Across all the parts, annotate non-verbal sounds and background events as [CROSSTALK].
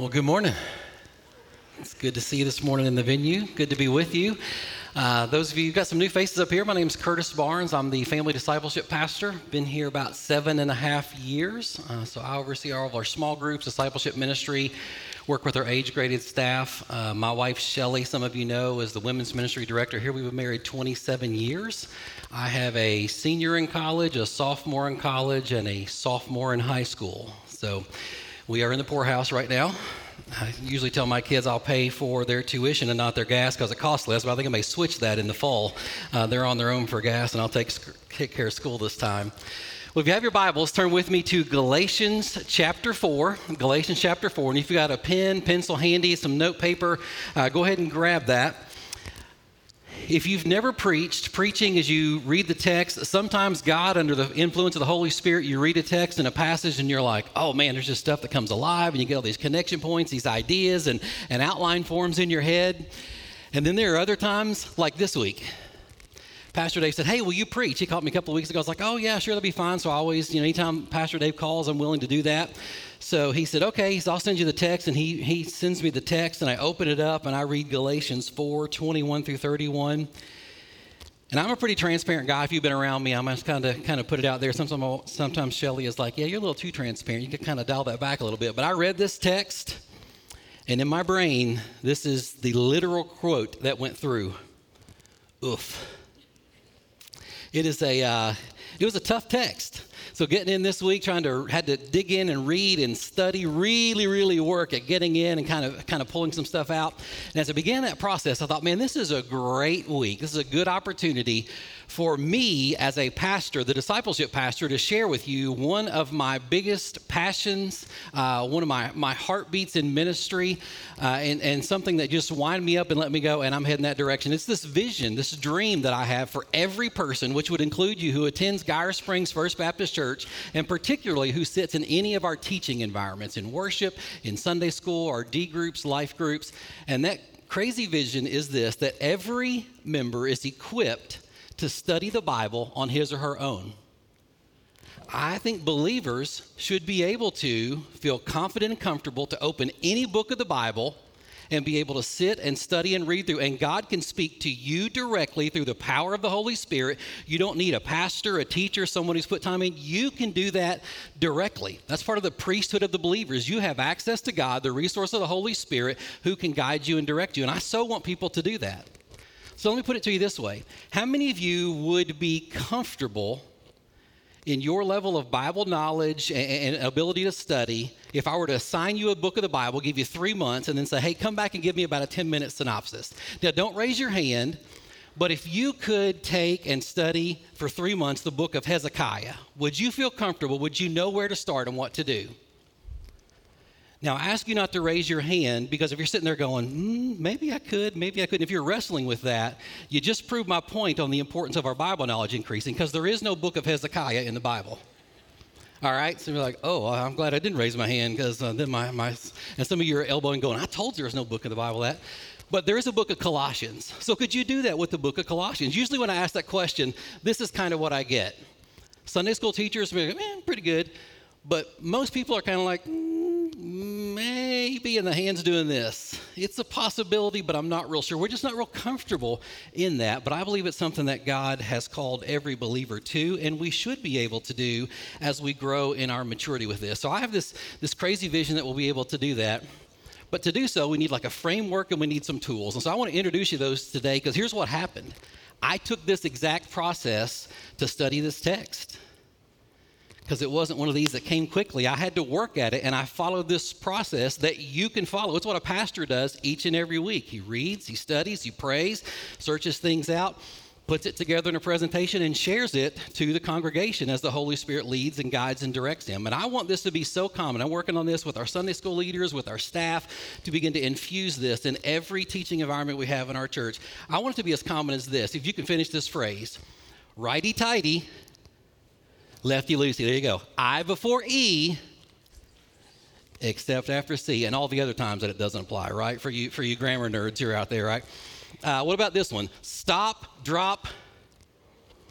Well, good morning. It's good to see you this morning in the venue. Good to be with you. Uh, those of you, who've got some new faces up here. My name is Curtis Barnes. I'm the family discipleship pastor. Been here about seven and a half years. Uh, so I oversee all of our small groups, discipleship ministry, work with our age graded staff. Uh, my wife, Shelly, some of you know, is the women's ministry director here. We've been married 27 years. I have a senior in college, a sophomore in college, and a sophomore in high school. So we are in the poorhouse right now. I usually tell my kids I'll pay for their tuition and not their gas because it costs less, but I think I may switch that in the fall. Uh, they're on their own for gas, and I'll take, take care of school this time. Well, if you have your Bibles, turn with me to Galatians chapter 4. Galatians chapter 4. And if you've got a pen, pencil handy, some note paper, uh, go ahead and grab that if you've never preached, preaching as you read the text, sometimes God, under the influence of the Holy Spirit, you read a text and a passage and you're like, oh man, there's just stuff that comes alive, and you get all these connection points, these ideas, and, and outline forms in your head. And then there are other times, like this week. Pastor Dave said, Hey, will you preach? He called me a couple of weeks ago. I was like, Oh, yeah, sure, that'll be fine. So I always, you know, anytime Pastor Dave calls, I'm willing to do that. So he said, Okay, so I'll send you the text. And he, he sends me the text, and I open it up and I read Galatians 4 21 through 31. And I'm a pretty transparent guy. If you've been around me, I'm just kind of kind of put it out there. Sometimes, sometimes Shelly is like, "Yeah, you're a little too transparent. You can kind of dial that back a little bit." But I read this text, and in my brain, this is the literal quote that went through. Oof. It is a, uh, it was a tough text. So getting in this week, trying to had to dig in and read and study, really, really work at getting in and kind of kind of pulling some stuff out. And as I began that process, I thought, man, this is a great week. This is a good opportunity for me as a pastor, the discipleship pastor, to share with you one of my biggest passions, uh, one of my, my heartbeats in ministry, uh, and, and something that just wind me up and let me go, and I'm heading that direction. It's this vision, this dream that I have for every person, which would include you who attends Geyer Springs First Baptist Church, and particularly who sits in any of our teaching environments, in worship, in Sunday school, our D groups, life groups. And that crazy vision is this that every member is equipped to study the Bible on his or her own. I think believers should be able to feel confident and comfortable to open any book of the Bible and be able to sit and study and read through. And God can speak to you directly through the power of the Holy Spirit. You don't need a pastor, a teacher, someone who's put time in. You can do that directly. That's part of the priesthood of the believers. You have access to God, the resource of the Holy Spirit, who can guide you and direct you. And I so want people to do that. So let me put it to you this way How many of you would be comfortable in your level of Bible knowledge and, ability to study if I were to assign you a book of the Bible, give you three months, and then say, hey, come back and give me about a 10 minute synopsis? Now, don't raise your hand. But if you could take and study for three months the book of Hezekiah, would you feel comfortable? Would you know where to start and what to do? Now, I ask you not to raise your hand because if you're sitting there going, mm, maybe I could, maybe I couldn't, if you're wrestling with that, you just proved my point on the importance of our Bible knowledge increasing because there is no book of Hezekiah in the Bible. All right, so you're like, oh, I'm glad I didn't raise my hand because uh, then my, my, and some of you are elbowing going, I told you there's no book in the Bible that. But there is a book of Colossians. So could you do that with the book of Colossians? Usually when I ask that question, this is kind of what I get. Sunday school teachers, man, pretty good. But most people are kind of like, mm, maybe in the hands doing this. It's a possibility, but I'm not real sure. We're just not real comfortable in that. But I believe it's something that God has called every believer to, and we should be able to do as we grow in our maturity with this. So I have this, this crazy vision that we'll be able to do that. But to do so, we need like a framework and we need some tools. And so I want to introduce you those today because here's what happened. I took this exact process to study this text because it wasn't one of these that came quickly. I had to work at it, and I followed this process that you can follow. It's what a pastor does each and every week. He reads, he studies, he prays, searches things out, puts it together in a presentation, and shares it to the congregation as the Holy Spirit leads and guides and directs him. And I want this to be so common. I'm working on this with our Sunday school leaders, with our staff, to begin to infuse this in every teaching environment we have in our church. I want it to be as common as this. If you can finish this phrase, righty tighty, Lefty loosey. There you go. I before E, except after C, and all the other times that it doesn't apply, right? For you, for you grammar nerds who are out there, right? Uh, what about this one? Stop, drop,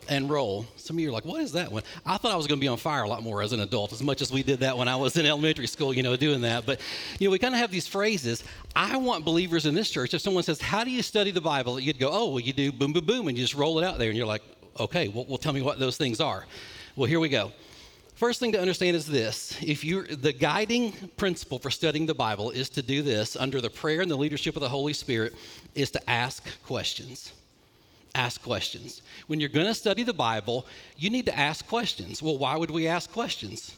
and roll. Some of you are like, what is that one? I thought I was going to be on fire a lot more as an adult, as much as we did that when I was in [LAUGHS] elementary school, you know, doing that. But, you know, we kind of have these phrases. I want believers in this church, if someone says, how do you study the Bible? You'd go, oh, well, you do boom, boom, boom, and you just roll it out there. And you're like, okay, well, well tell me what those things are. Well, here we go. First thing to understand is this. If you the guiding principle for studying the Bible is to do this under the prayer and the leadership of the Holy Spirit is to ask questions ask questions. When you're going to study the Bible, you need to ask questions. Well, why would we ask questions?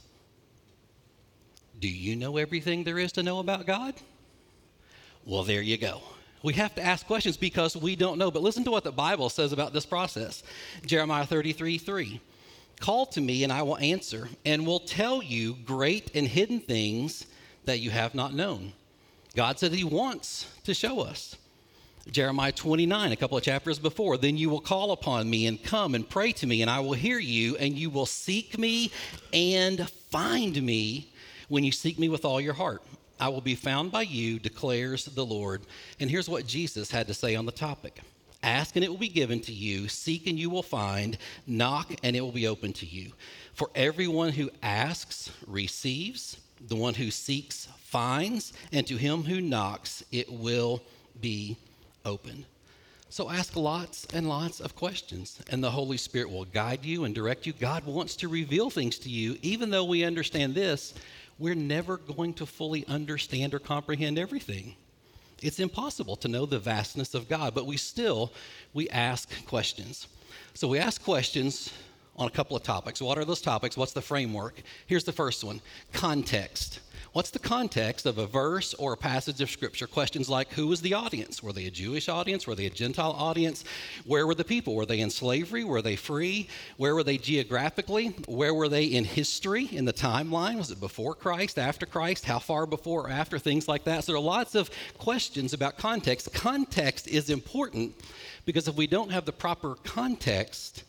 Do you know everything there is to know about God? Well, there you go. We have to ask questions because we don't know. But listen to what the Bible says about this process Jeremiah 33 3. Call to me, and I will answer, and will tell you great and hidden things that you have not known. God said He wants to show us. Jeremiah 29, a couple of chapters before. Then you will call upon me and come and pray to me, and I will hear you, and you will seek me and find me when you seek me with all your heart. I will be found by you, declares the Lord. And here's what Jesus had to say on the topic Ask and it will be given to you, seek and you will find, knock and it will be open to you. For everyone who asks receives, the one who seeks finds, and to him who knocks it will be open. So ask lots and lots of questions, and the Holy Spirit will guide you and direct you. God wants to reveal things to you, even though we understand this, we're never going to fully understand or comprehend everything. It's impossible to know the vastness of God, but we still we ask questions. So we ask questions on a couple of topics. What are those topics? What's the framework? Here's the first one: context. What's the context of a verse or a passage of Scripture? Questions like Who was the audience? Were they a Jewish audience? Were they a Gentile audience? Where were the people? Were they in slavery? Were they free? Where were they geographically? Where were they in history, in the timeline? Was it before Christ, after Christ? How far before or after? Things like that. So there are lots of questions about context. Context is important because if we don't have the proper context,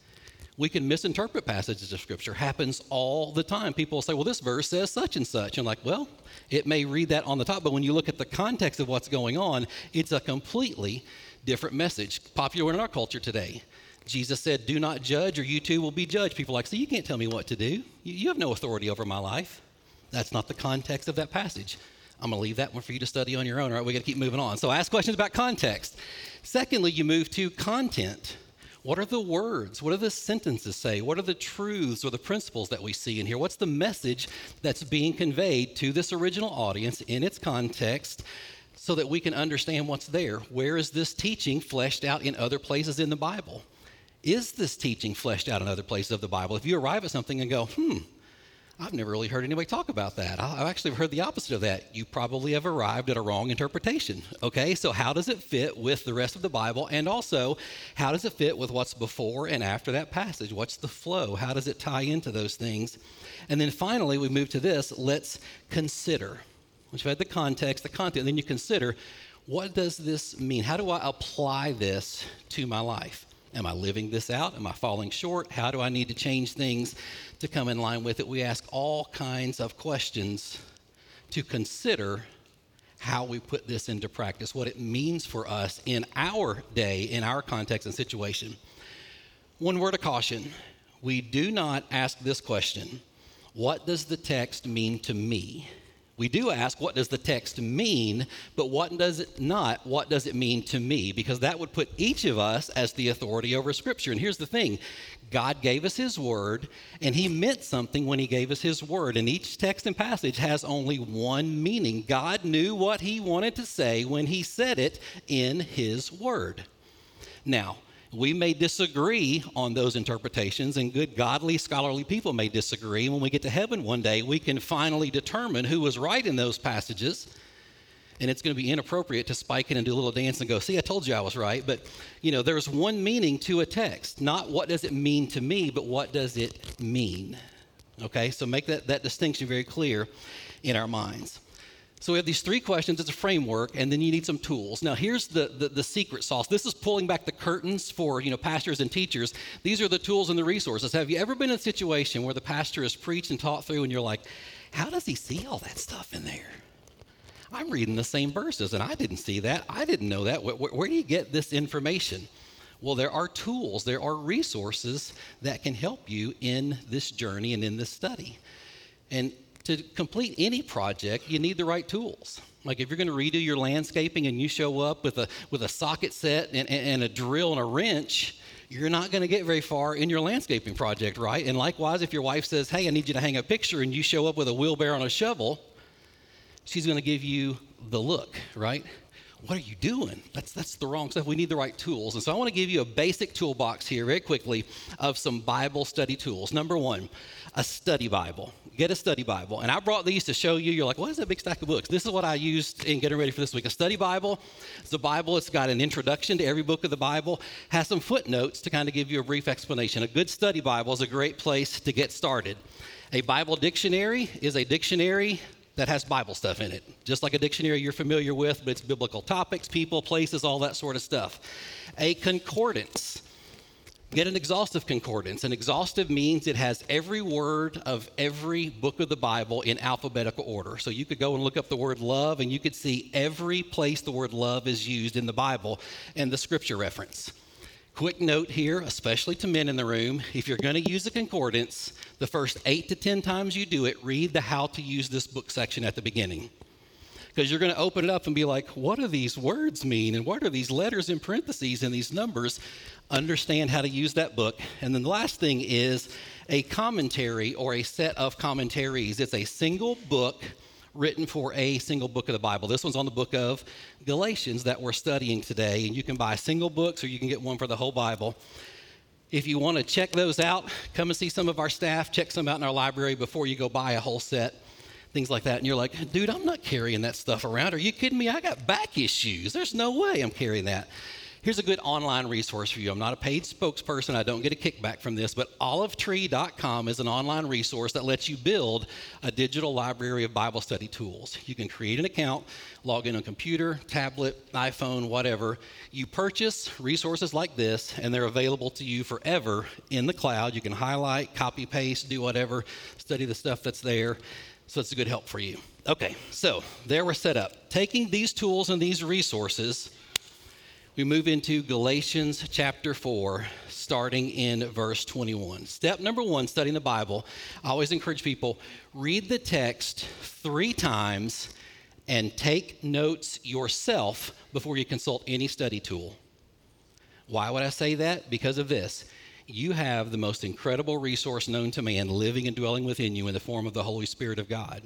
we can misinterpret passages of scripture. Happens all the time. People say well this verse says such and such. And like well it may read that on the top but when you look at the context of what's going on it's a completely different message popular in our culture today. Jesus said do not judge or you too will be judged. People like so you can't tell me what to do. You, you have no authority over my life. That's not the context of that passage. I'm going to leave that one for you to study on your own. All right we got to keep moving on. So ask questions about context. Secondly you move to content what are the words? What do the sentences say? What are the truths or the principles that we see in here? What's the message that's being conveyed to this original audience in its context so that we can understand what's there? Where is this teaching fleshed out in other places in the Bible? Is this teaching fleshed out in other places of the Bible? If you arrive at something and go, hmm, I've never really heard anybody talk about that. I've actually heard the opposite of that. You probably have arrived at a wrong interpretation. Okay, so how does it fit with the rest of the Bible? And also, how does it fit with what's before and after that passage? What's the flow? How does it tie into those things? And then finally, we move to this let's consider. Once you've had the context, the content, then you consider what does this mean? How do I apply this to my life? Am I living this out? Am I falling short? How do I need to change things to come in line with it? We ask all kinds of questions to consider how we put this into practice, what it means for us in our day, in our context and situation. One word of caution we do not ask this question What does the text mean to me? We do ask, what does the text mean? But what does it not? What does it mean to me? Because that would put each of us as the authority over Scripture. And here's the thing God gave us His Word, and He meant something when He gave us His Word. And each text and passage has only one meaning. God knew what He wanted to say when He said it in His Word. Now, we may disagree on those interpretations, and good, godly, scholarly people may disagree. When we get to heaven one day, we can finally determine who was right in those passages. And it's going to be inappropriate to spike it and do a little dance and go, see, I told you I was right. But, you know, there's one meaning to a text. Not what does it mean to me, but what does it mean? Okay, so make that, that distinction very clear in our minds. So we have these three questions, it's a framework, and then you need some tools. Now here's the, the, the, secret sauce. This is pulling back the curtains for you know pastors and teachers. These are the tools and the resources. Have you ever been in a situation where the pastor has preached and taught through and you're like, how does he see all that stuff in there? I'm reading the same verses and I didn't see that. I didn't know that. Where, where, where do you get this information? Well, there are tools, there are resources that can help you in this journey and in this study. And to complete any project, you need the right tools. Like if you're going to redo your landscaping and you show up with a with a socket set and, and a drill and a wrench, you're not going to get very far in your landscaping project, right? And likewise, if your wife says, "Hey, I need you to hang a picture," and you show up with a wheelbarrow and a shovel, she's going to give you the look, right? What are you doing? That's that's the wrong stuff. We need the right tools. And so I want to give you a basic toolbox here very quickly of some Bible study tools. Number 1, a study Bible get a study Bible. And I brought these to show you. You're like, what is that big stack of books? This is what I used in getting ready for this week. A study Bible. It's a Bible. It's got an introduction to every book of the Bible, has some footnotes to kind of give you a brief explanation. A good study Bible is a great place to get started. A Bible dictionary is a dictionary that has Bible stuff in it, just like a dictionary you're familiar with, but it's biblical topics, people, places, all that sort of stuff. A concordance Get an exhaustive concordance. An exhaustive means it has every word of every book of the Bible in alphabetical order. So you could go and look up the word love and you could see every place the word love is used in the Bible and the scripture reference. Quick note here, especially to men in the room if you're going to use a concordance, the first eight to 10 times you do it, read the how to use this book section at the beginning because you're going to open it up and be like, what do these words mean? And what are these letters in parentheses and these numbers? Understand how to use that book. And then the last thing is a commentary or a set of commentaries. It's a single book written for a single book of the Bible. This one's on the book of Galatians that we're studying today. And you can buy single books or you can get one for the whole Bible. If you want to check those out, come and see some of our staff. Check some out in our library before you go buy a whole set things like that. And you're like, dude, I'm not carrying that stuff around. Are you kidding me? I got back issues. There's no way I'm carrying that. Here's a good online resource for you. I'm not a paid spokesperson. I don't get a kickback from this, but olivetree.com is an online resource that lets you build a digital library of Bible study tools. You can create an account, log in on computer, tablet, iPhone, whatever. You purchase resources like this, and they're available to you forever in the cloud. You can highlight, copy, paste, do whatever, study the stuff that's there. So it's a good help for you. Okay, so there we're set up. Taking these tools and these resources, we move into Galatians chapter 4, starting in verse 21. Step number one, studying the Bible. I always encourage people read the text three times and take notes yourself before you consult any study tool. Why would I say that? Because of this you have the most incredible resource known to man living and dwelling within you in the form of the Holy Spirit of God.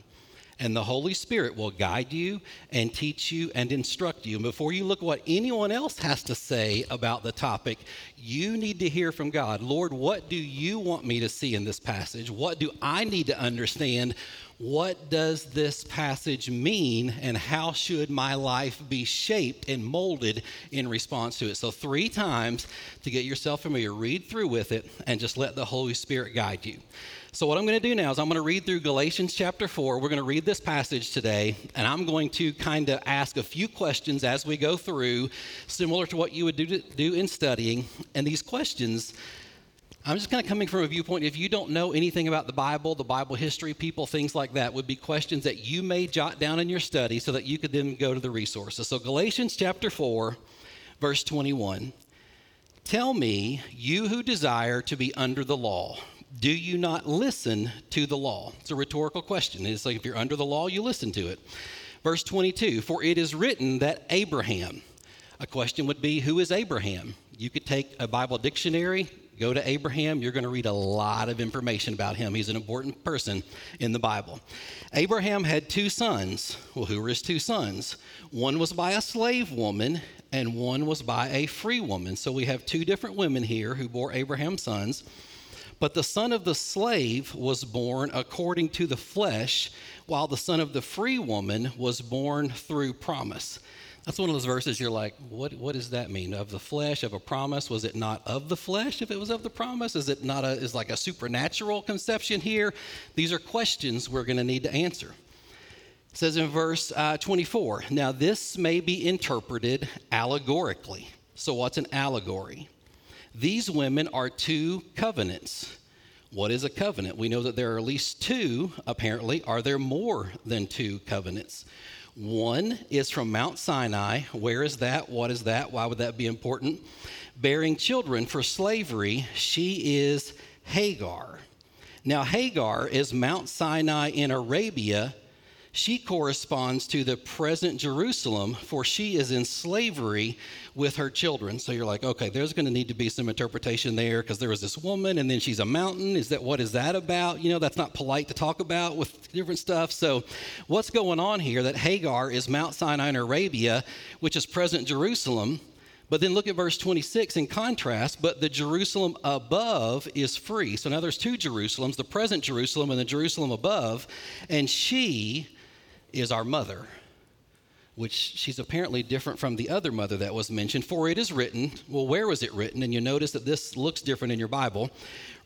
And the Holy Spirit will guide you and teach you and instruct you. And before you look what anyone else has to say about the topic, you need to hear from God. Lord, what do you want me to see in this passage? What do I need to understand? what does this passage mean and how should my life be shaped and molded in response to it? So, three times to get yourself familiar, read through with it and just let the Holy Spirit guide you. So, what I'm going to do now is I'm going to read through Galatians chapter 4. We're going to read this passage today, and I'm going to kind of ask a few questions as we go through, similar to what you would do, to, do in studying. And these questions, I'm just kind of coming from a viewpoint. If you don't know anything about the Bible, the Bible history, people, things like that, would be questions that you may jot down in your study so that you could then go to the resources. So, Galatians chapter 4, verse 21. Tell me, you who desire to be under the law, do you not listen to the law? It's a rhetorical question. It's like if you're under the law, you listen to it. Verse 22 For it is written that Abraham, a question would be, Who is Abraham? You could take a Bible dictionary, Go to Abraham, you're going to read a lot of information about him. He's an important person in the Bible. Abraham had two sons. Well, who were his two sons? One was by a slave woman, and one was by a free woman. So we have two different women here who bore Abraham's sons. But the son of the slave was born according to the flesh, while the son of the free woman was born through promise. That's one of those verses you're like, what, what does that mean? Of the flesh, of a promise? Was it not of the flesh if it was of the promise? Is it not a, is like a supernatural conception here? These are questions we're going to need to answer. It says in verse uh, 24, now this may be interpreted allegorically. So, what's an allegory? These women are two covenants. What is a covenant? We know that there are at least two, apparently. Are there more than two covenants? One is from Mount Sinai. Where is that? What is that? Why would that be important? Bearing children for slavery. She is Hagar. Now, Hagar is Mount Sinai in Arabia. She corresponds to the present Jerusalem, for she is in slavery with her children. So you're like, okay, there's going to need to be some interpretation there because there was this woman and then she's a mountain. Is that what is that about? You know, that's not polite to talk about with different stuff. So what's going on here that Hagar is Mount Sinai in Arabia, which is present Jerusalem? But then look at verse 26 in contrast, but the Jerusalem above is free. So now there's two Jerusalems, the present Jerusalem and the Jerusalem above, and she is our mother, which she's apparently different from the other mother that was mentioned. For it is written, well, where was it written? And you notice that this looks different in your Bible.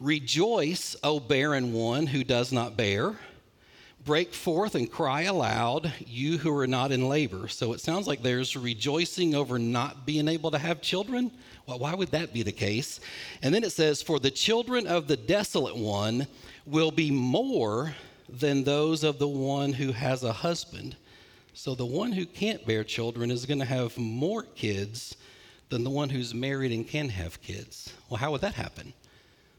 Rejoice, O barren one who does not bear. Break forth and cry aloud, you who are not in labor. So it sounds like there's rejoicing over not being able to have children. Well, why would that be the case? And then it says, For the children of the desolate one will be more than those of the one who has a husband. So the one who can't bear children is going to have more kids than the one who's married and can have kids. Well, how would that happen?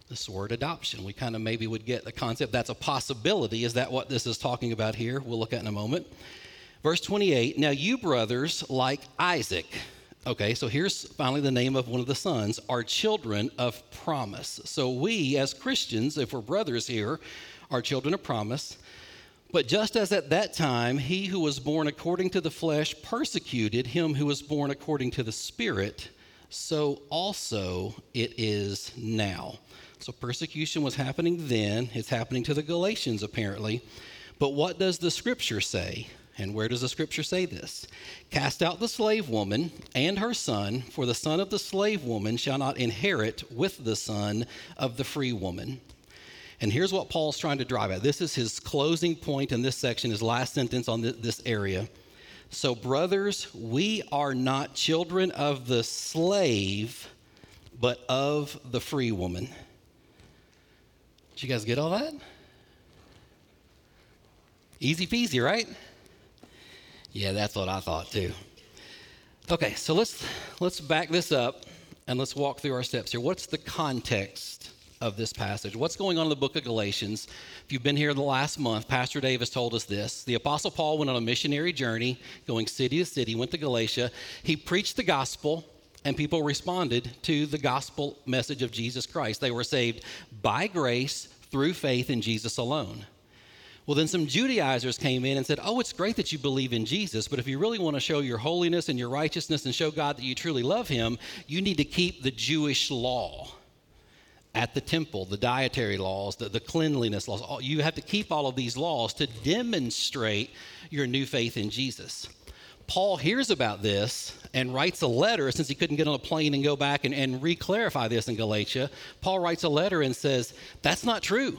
This word adoption. We kind of maybe would get the concept that's a possibility. Is that what this is talking about here? We'll look at in a moment. Verse 28 Now you brothers, like Isaac, okay, so here's finally the name of one of the sons, are children of promise. So we as Christians, if we're brothers here, are children of promise. But just as at that time he who was born according to the flesh persecuted him who was born according to the Spirit, so also it is now. So persecution was happening then, it's happening to the Galatians apparently. But what does the scripture say? And where does the scripture say this? Cast out the slave woman and her son, for the son of the slave woman shall not inherit with the son of the free woman. And here's what Paul's trying to drive at. This is his closing point in this section, his last sentence on this area. So, brothers, we are not children of the slave, but of the free woman. Did you guys get all that? Easy peasy, right? Yeah, that's what I thought too. Okay, so let's let's back this up and let's walk through our steps here. What's the context of this passage. What's going on in the book of Galatians? If you've been here the last month, Pastor Davis told us this. The Apostle Paul went on a missionary journey, going city to city, went to Galatia. He preached the gospel, and people responded to the gospel message of Jesus Christ. They were saved by grace through faith in Jesus alone. Well, then some Judaizers came in and said, Oh, it's great that you believe in Jesus, but if you really want to show your holiness and your righteousness and show God that you truly love Him, you need to keep the Jewish law at the temple, the dietary laws, the, the cleanliness laws. You have to keep all of these laws to demonstrate your new faith in Jesus. Paul hears about this and writes a letter since he couldn't get on a plane and go back and, and re clarify this in Galatia. Paul writes a letter and says, That's not true.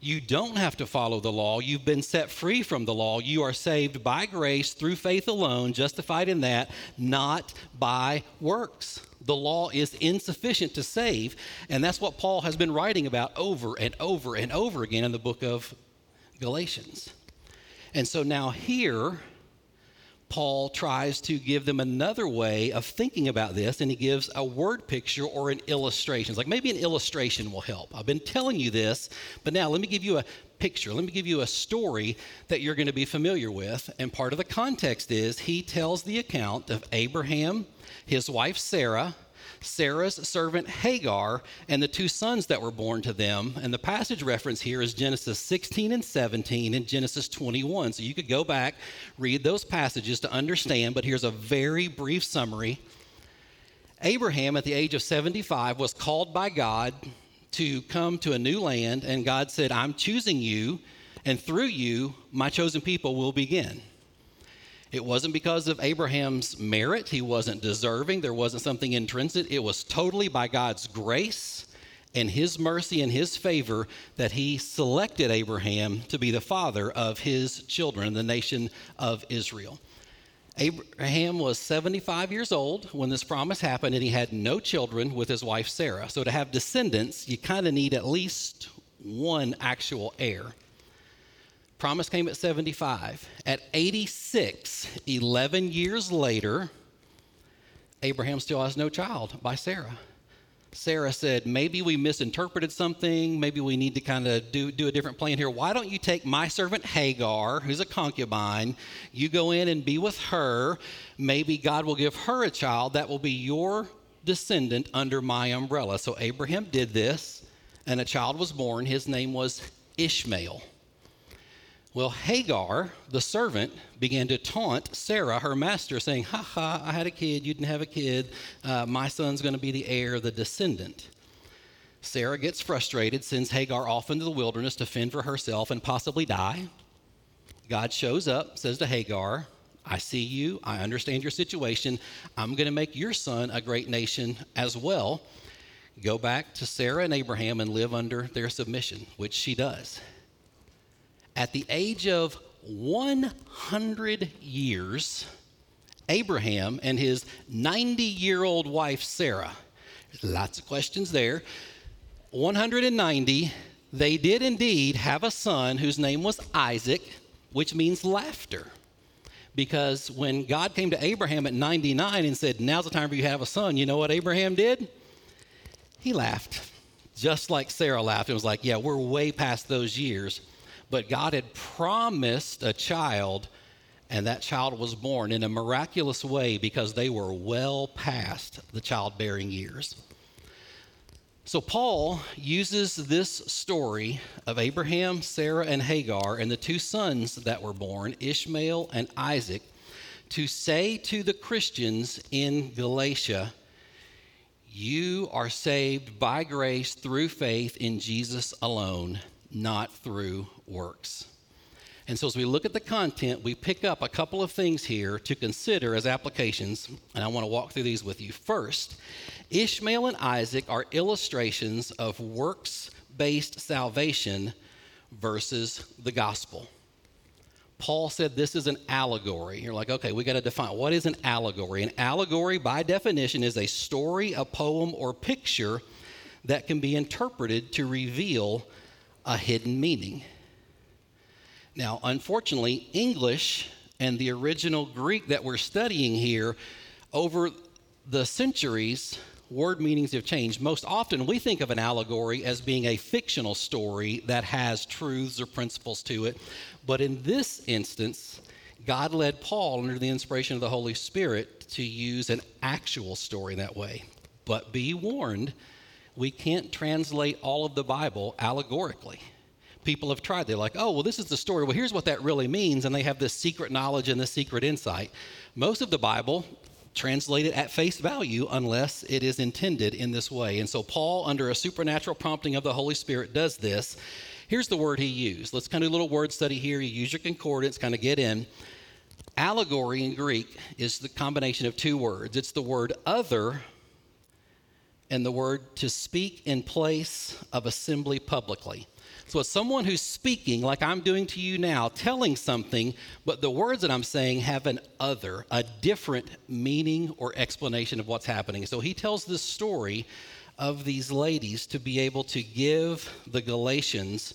You don't have to follow the law. You've been set free from the law. You are saved by grace through faith alone, justified in that, not by works. The law is insufficient to save. And that's what Paul has been writing about over and over and over again in the book of Galatians. And so now here, Paul tries to give them another way of thinking about this, and he gives a word picture or an illustration. It's like maybe an illustration will help. I've been telling you this, but now let me give you a picture. Let me give you a story that you're going to be familiar with. And part of the context is he tells the account of Abraham, his wife Sarah, Sarah's servant Hagar, and the two sons that were born to them. And the passage reference here is Genesis 16 and 17 and Genesis 21. So you could go back, read those passages to understand, but here's a very brief summary. Abraham, at the age of 75, was called by God to come to a new land, and God said, I'm choosing you, and through you, my chosen people will begin. It wasn't because of Abraham's merit, he wasn't deserving, there wasn't something intrinsic. It was totally by God's grace and his mercy and his favor that he selected Abraham to be the father of his children, the nation of Israel. Abraham was 75 years old when this promise happened, and he had no children with his wife Sarah. So, to have descendants, you kind of need at least one actual heir. Promise came at 75. At 86, 11 years later, Abraham still has no child by Sarah. Sarah said, Maybe we misinterpreted something. Maybe we need to kind of do, do a different plan here. Why don't you take my servant Hagar, who's a concubine, you go in and be with her. Maybe God will give her a child that will be your descendant under my umbrella. So Abraham did this, and a child was born. His name was Ishmael. Well, Hagar, the servant, began to taunt Sarah, her master, saying, Ha ha, I had a kid, you didn't have a kid. Uh, my son's going to be the heir, the descendant. Sarah gets frustrated, sends Hagar off into the wilderness to fend for herself and possibly die. God shows up, says to Hagar, I see you, I understand your situation. I'm going to make your son a great nation as well. Go back to Sarah and Abraham and live under their submission, which she does. At the age of 100 years, Abraham and his 90 year old wife, Sarah, lots of questions there. 190, they did indeed have a son whose name was Isaac, which means laughter. Because when God came to Abraham at 99 and said, Now's the time for you to have a son, you know what Abraham did? He laughed, just like Sarah laughed. It was like, Yeah, we're way past those years but God had promised a child, and that child was born in a miraculous way because they were well past the childbearing years. So, Paul uses this story of Abraham, Sarah, and Hagar, and the two sons that were born, Ishmael and Isaac, to say to the Christians in Galatia, You are saved by grace through faith in Jesus alone not through works. And so, as we look at the content, we pick up a couple of things here to consider as applications, and I want to walk through these with you. First, Ishmael and Isaac are illustrations of works based salvation versus the gospel. Paul said this is an allegory. You're like, okay, we got to define what is an allegory. An allegory, by definition, is a story, a poem, or picture that can be interpreted to reveal a hidden meaning. Now, unfortunately, English and the original Greek that we're studying here, over the centuries, word meanings have changed. Most often, we think of an allegory as being a fictional story that has truths or principles to it. But in this instance, God led Paul under the inspiration of the Holy Spirit to use an actual story that way. But be warned, we can't translate all of the Bible allegorically. People have tried. They're like, oh, well, this is the story. Well, here's what that really means. And they have this secret knowledge and this secret insight. Most of the Bible translated at face value unless it is intended in this way. And so, Paul, under a supernatural prompting of the Holy Spirit, does this. Here's the word he used. Let's kind of do a little word study here. You use your concordance, kind of get in. Allegory in Greek is the combination of two words it's the word other and the word to speak in place of assembly publicly. So someone who's speaking like I'm doing to you now, telling something, but the words that I'm saying have an other, a different meaning or explanation of what's happening. So he tells this story of these ladies to be able to give the Galatians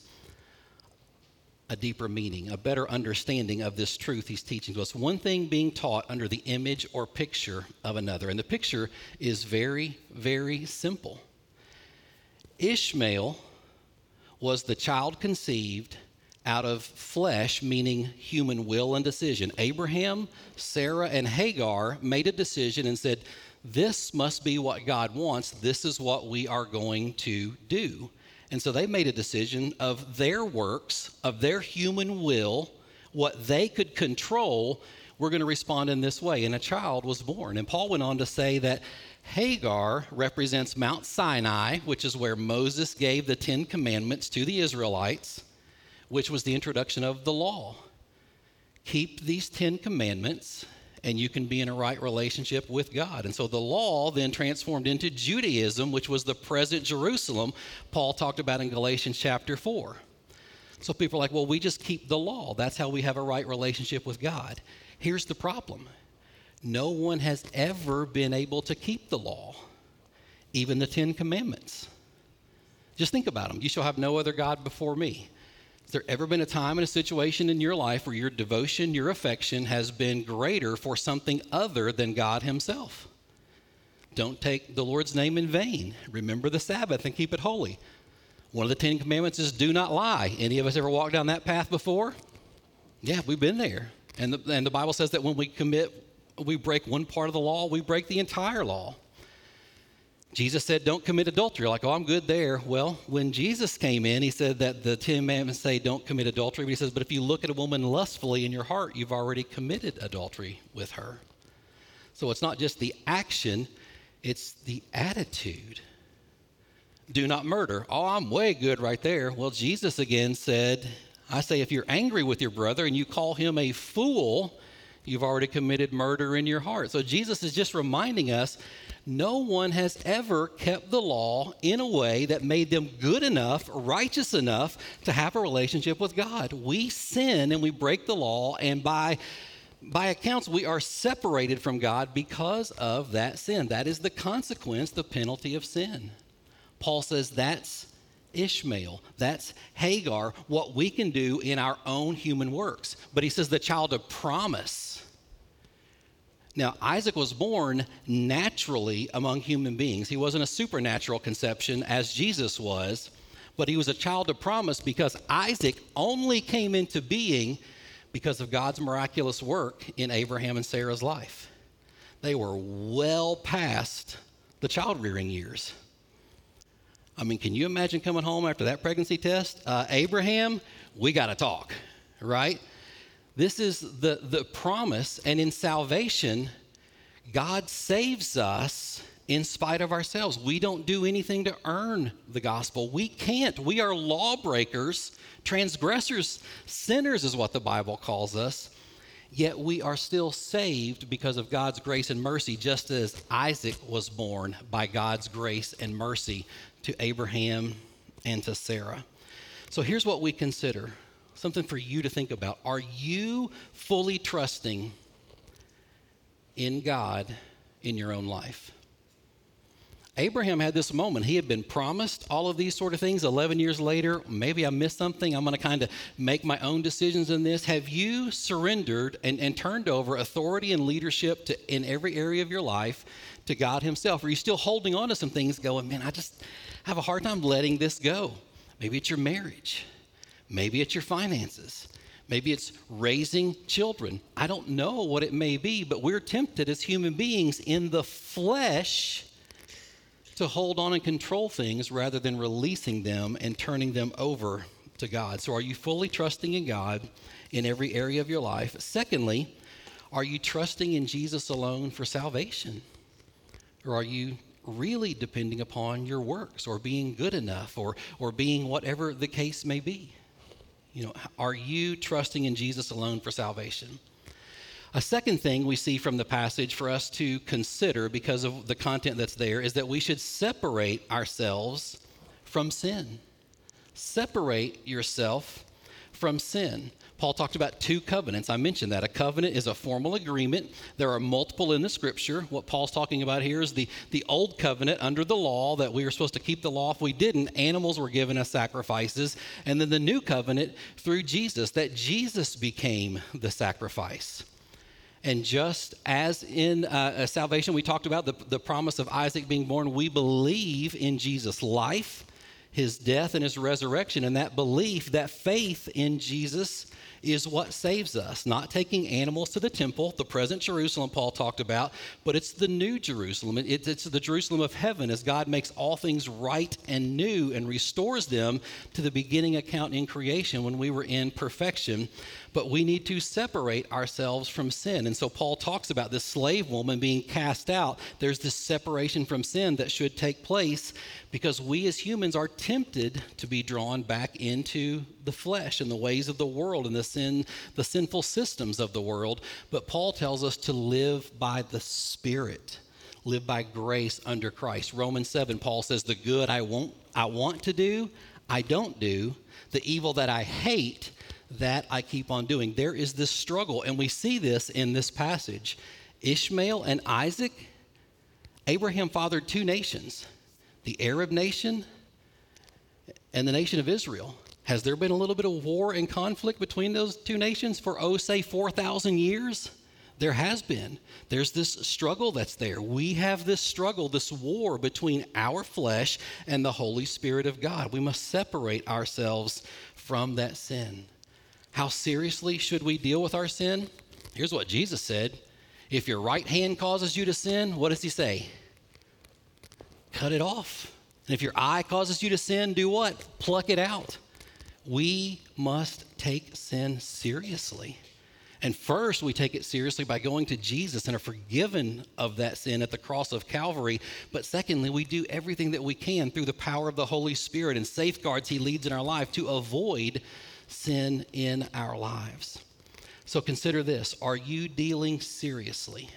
a deeper meaning, a better understanding of this truth he's teaching to us. One thing being taught under the image or picture of another. And the picture is very, very simple. Ishmael was the child conceived out of flesh, meaning human will and decision. Abraham, Sarah, and Hagar made a decision and said, This must be what God wants. This is what we are going to do. And so they made a decision of their works, of their human will, what they could control. We're going to respond in this way. And a child was born. And Paul went on to say that Hagar represents Mount Sinai, which is where Moses gave the Ten Commandments to the Israelites, which was the introduction of the law. Keep these Ten Commandments and you can be in a right relationship with God. And so the law then transformed into Judaism, which was the present Jerusalem, Paul talked about in Galatians chapter 4. So people are like, well, we just keep the law. That's how we have a right relationship with God. Here's the problem no one has ever been able to keep the law, even the Ten Commandments. Just think about them. You shall have no other God before me. Has there ever been a time in a situation in your life where your devotion, your affection has been greater for something other than God Himself? Don't take the Lord's name in vain. Remember the Sabbath and keep it holy. One of the Ten Commandments is do not lie. Any of us ever walked down that path before? Yeah, we've been there. And the, and the Bible says that when we commit, we break one part of the law, we break the entire law. Jesus said, Don't commit adultery. like, oh, I'm good there. Well, when Jesus came in, he said that the Ten Commandments say don't commit adultery. But he says, But if you look at a woman lustfully in your heart, you've already committed adultery with her. So it's not just the action, it's the attitude. Do not murder. Oh, I'm way good right there. Well, Jesus again said, I say, if you're angry with your brother and you call him a fool, you've already committed murder in your heart. So Jesus is just reminding us no one has ever kept the law in a way that made them good enough, righteous enough to have a relationship with God. We sin and we break the law, and by by accounts, we are separated from God because of that sin. That is the consequence, the penalty of sin. Paul says that's Ishmael, that's Hagar, what we can do in our own human works. But he says the child of promise. Now, Isaac was born naturally among human beings. He wasn't a supernatural conception as Jesus was, but he was a child of promise because Isaac only came into being because of God's miraculous work in Abraham and Sarah's life. They were well past the child rearing years. I mean, can you imagine coming home after that pregnancy test? Uh, Abraham, we got to talk, right? This is the, the promise, and in salvation, God saves us in spite of ourselves. We don't do anything to earn the gospel. We can't. We are lawbreakers, transgressors, sinners, is what the Bible calls us. Yet we are still saved because of God's grace and mercy, just as Isaac was born by God's grace and mercy to Abraham and to Sarah. So here's what we consider something for you to think about. Are you fully trusting in God in your own life? Abraham had this moment. He had been promised all of these sort of things. 11 years later, maybe I missed something. I'm going to kind of make my own decisions in this. Have you surrendered and, and turned over authority and leadership to, in every area of your life to God Himself? Are you still holding on to some things going, man, I just have a hard time letting this go? Maybe it's your marriage, maybe it's your finances. Maybe it's raising children. I don't know what it may be, but we're tempted as human beings in the flesh to hold on and control things rather than releasing them and turning them over to God. So, are you fully trusting in God in every area of your life? Secondly, are you trusting in Jesus alone for salvation? Or are you really depending upon your works or being good enough or, or being whatever the case may be? You know, are you trusting in Jesus alone for salvation? A second thing we see from the passage for us to consider because of the content that's there is that we should separate ourselves from sin. Separate yourself from sin. Paul talked about two covenants. I mentioned that. A covenant is a formal agreement. There are multiple in the scripture. What Paul's talking about here is the, the old covenant under the law that we were supposed to keep the law. If we didn't, animals were given as sacrifices. And then the new covenant through Jesus, that Jesus became the sacrifice. And just as in uh, salvation, we talked about the, the promise of Isaac being born, we believe in Jesus' life, his death, and his resurrection. And that belief, that faith in Jesus is what saves us. Not taking animals to the temple, the present Jerusalem Paul talked about, but it's the new Jerusalem. It's, it's the Jerusalem of heaven as God makes all things right and new and restores them to the beginning account in creation when we were in perfection but we need to separate ourselves from sin. And so Paul talks about this slave woman being cast out. There's this separation from sin that should take place because we as humans are tempted to be drawn back into the flesh and the ways of the world and the sin the sinful systems of the world. But Paul tells us to live by the spirit live by grace under Christ. Romans 7, Paul says, The good I won't I want to do, I don't do. The evil that I hate, that I keep on doing. There is this struggle, and we see this in this passage. Ishmael and Isaac, Abraham fathered two nations the Arab nation and the nation of Israel. Has there been a little bit of war and conflict between those two nations for, oh, say, 4,000 years? There has been. There's this struggle that's there. We have this struggle, this war between our flesh and the Holy Spirit of God. We must separate ourselves from that sin. How seriously should we deal with our sin? Here's what Jesus said If your right hand causes you to sin, what does he say? Cut it off. And if your eye causes you to sin, do what? Pluck it out. We must take sin seriously. And first, we take it seriously by going to Jesus and are forgiven of that sin at the cross of Calvary. But secondly, we do everything that we can through the power of the Holy Spirit and safeguards He leads in our life to avoid sin in our lives. So consider this Are you dealing seriously?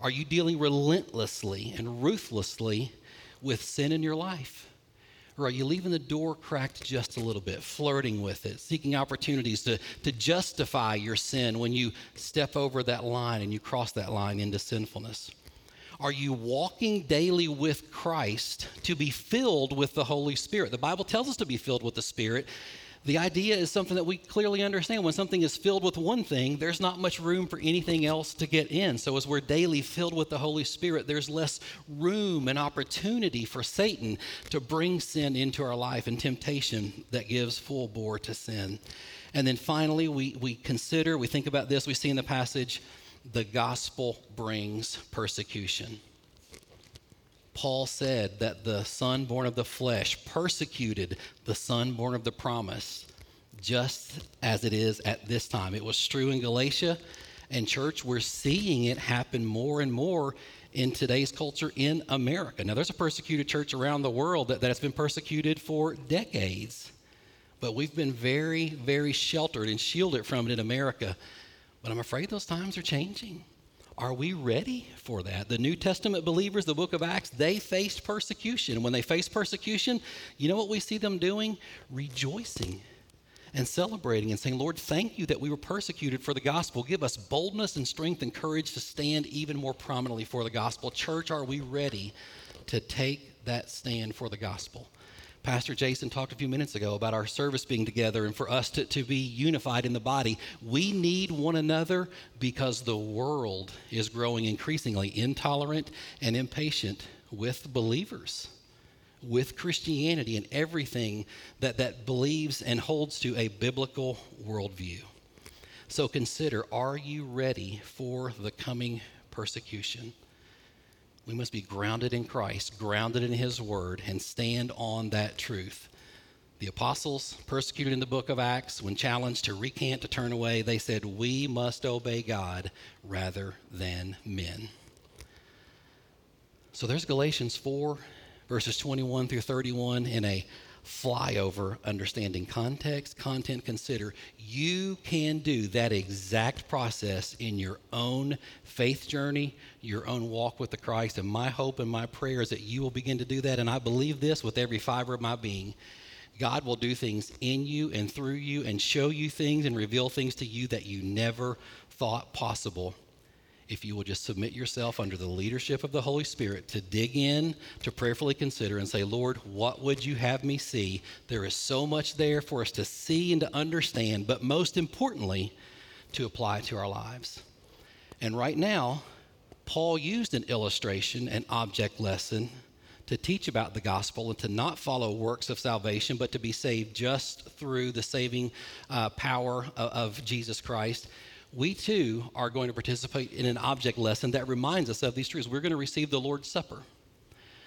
Are you dealing relentlessly and ruthlessly with sin in your life? Or are you leaving the door cracked just a little bit, flirting with it, seeking opportunities to, to justify your sin when you step over that line and you cross that line into sinfulness? Are you walking daily with Christ to be filled with the Holy Spirit? The Bible tells us to be filled with the Spirit, the idea is something that we clearly understand. When something is filled with one thing, there's not much room for anything else to get in. So, as we're daily filled with the Holy Spirit, there's less room and opportunity for Satan to bring sin into our life and temptation that gives full bore to sin. And then finally, we, we consider, we think about this, we see in the passage, the gospel brings persecution. Paul said that the son born of the flesh persecuted the son born of the promise, just as it is at this time. It was true in Galatia, and church, we're seeing it happen more and more in today's culture in America. Now, there's a persecuted church around the world that, that has been persecuted for decades, but we've been very, very sheltered and shielded from it in America. But I'm afraid those times are changing. Are we ready for that? The New Testament believers, the book of Acts, they faced persecution. When they faced persecution, you know what we see them doing? Rejoicing and celebrating and saying, Lord, thank you that we were persecuted for the gospel. Give us boldness and strength and courage to stand even more prominently for the gospel. Church, are we ready to take that stand for the gospel? Pastor Jason talked a few minutes ago about our service being together and for us to, to be unified in the body. We need one another because the world is growing increasingly intolerant and impatient with believers, with Christianity and everything that, that believes and holds to a biblical worldview. So consider are you ready for the coming persecution? We must be grounded in Christ, grounded in His Word, and stand on that truth. The apostles, persecuted in the book of Acts, when challenged to recant, to turn away, they said, We must obey God rather than men. So there's Galatians 4, verses 21 through 31 in a flyover understanding context, content, consider. You can do that exact process in your own faith journey, your own walk with the Christ. And my hope and my prayer is that you will begin to do that. And I believe this with every fiber of my being. God will do things in you and through you and show you things and reveal things to you that you never thought possible if you will just submit yourself under the leadership of the Holy Spirit to dig in, to prayerfully consider, and say, Lord, what would you have me see? There is so much there for us to see and to understand, but most importantly, to apply to our lives. And right now, Paul used an illustration, an object lesson, to teach about the gospel and to not follow works of salvation, but to be saved just through the saving uh, power of, of Jesus Christ we too are going to participate in an object lesson that reminds us of these truths. We're going to receive the Lord's Supper.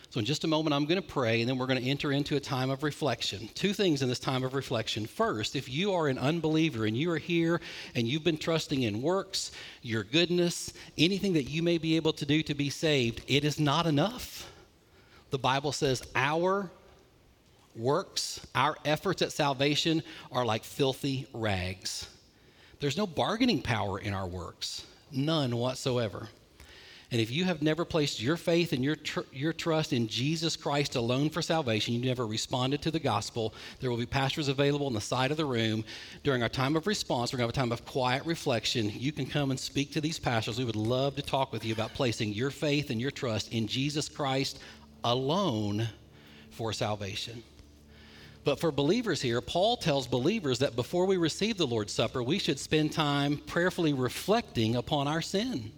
So, in just a moment, I'm going to pray, and then we're going to enter into a time of reflection. Two things in this time of reflection. First, if you are an unbeliever and you are here and you've been trusting in works, your goodness, anything that you may be able to do to be saved, it is not enough. The Bible says our works, our efforts at salvation are like filthy rags. There's no bargaining power in our works, none whatsoever. And if you have never placed your faith and your, tr- your trust in Jesus Christ alone for salvation, you never responded to the gospel, there will be pastors available on the side of the room. During our time of response, we're going to have a time of quiet reflection. You can come and speak to these pastors. We would love to talk with you about placing your faith and your trust in Jesus Christ alone for salvation. But for believers here, Paul tells believers that before we receive the Lord's Supper, we should spend time prayerfully reflecting upon our sin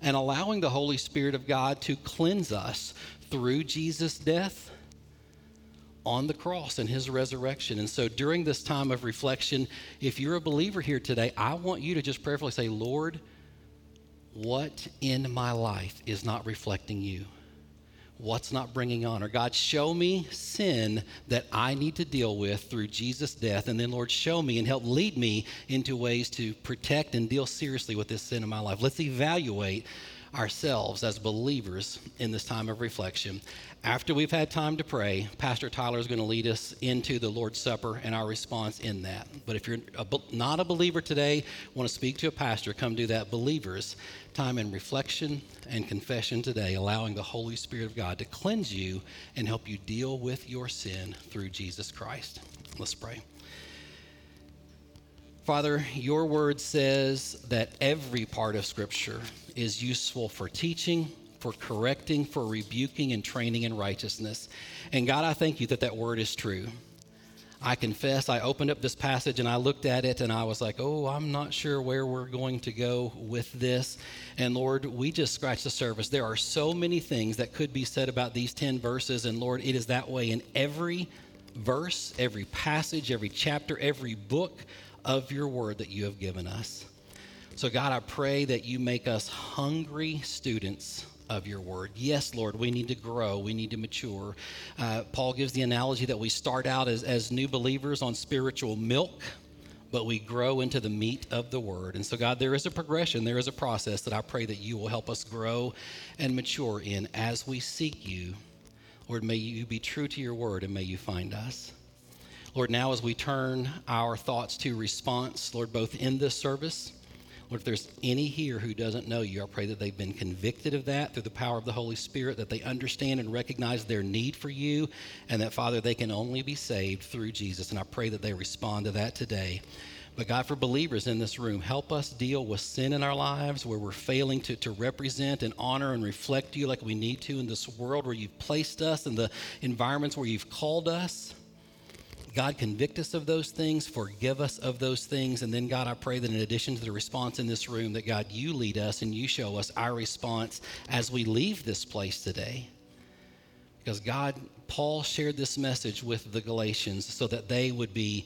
and allowing the Holy Spirit of God to cleanse us through Jesus' death on the cross and his resurrection. And so during this time of reflection, if you're a believer here today, I want you to just prayerfully say, Lord, what in my life is not reflecting you? What's not bringing honor? God, show me sin that I need to deal with through Jesus' death. And then, Lord, show me and help lead me into ways to protect and deal seriously with this sin in my life. Let's evaluate ourselves as believers in this time of reflection. After we've had time to pray, Pastor Tyler is going to lead us into the Lord's Supper and our response in that. But if you're a, not a believer today, want to speak to a pastor, come do that. Believers, time in reflection and confession today, allowing the Holy Spirit of God to cleanse you and help you deal with your sin through Jesus Christ. Let's pray. Father, your word says that every part of Scripture is useful for teaching, for correcting, for rebuking, and training in righteousness. And God, I thank you that that word is true. I confess, I opened up this passage and I looked at it and I was like, oh, I'm not sure where we're going to go with this. And Lord, we just scratched the surface. There are so many things that could be said about these 10 verses. And Lord, it is that way in every verse, every passage, every chapter, every book of your word that you have given us. So, God, I pray that you make us hungry students of your word. Yes, Lord, we need to grow, we need to mature. Uh, Paul gives the analogy that we start out as, as new believers on spiritual milk, but we grow into the meat of the word. And so, God, there is a progression, there is a process that I pray that you will help us grow and mature in as we seek you. Lord, may you be true to your word and may you find us. Lord, now as we turn our thoughts to response, Lord, both in this service, Lord, if there's any here who doesn't know you, I pray that they've been convicted of that through the power of the Holy Spirit, that they understand and recognize their need for you, and that, Father, they can only be saved through Jesus. And I pray that they respond to that today. But God, for believers in this room, help us deal with sin in our lives where we're failing to, to represent and honor and reflect you like we need to in this world where you've placed us, in the environments where you've called us. God, convict us of those things, forgive us of those things. And then, God, I pray that in addition to the response in this room, that God, you lead us and you show us our response as we leave this place today. Because, God, Paul shared this message with the Galatians so that they would be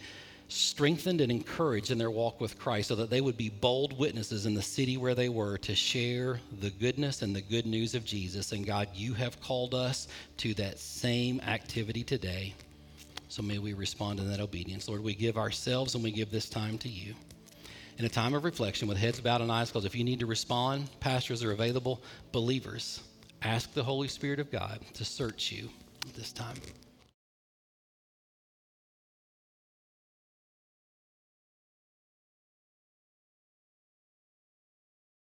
strengthened and encouraged in their walk with Christ, so that they would be bold witnesses in the city where they were to share the goodness and the good news of Jesus. And God, you have called us to that same activity today. So may we respond in that obedience. Lord, we give ourselves and we give this time to you. In a time of reflection with heads bowed and eyes closed, if you need to respond, pastors are available. Believers, ask the Holy Spirit of God to search you this time.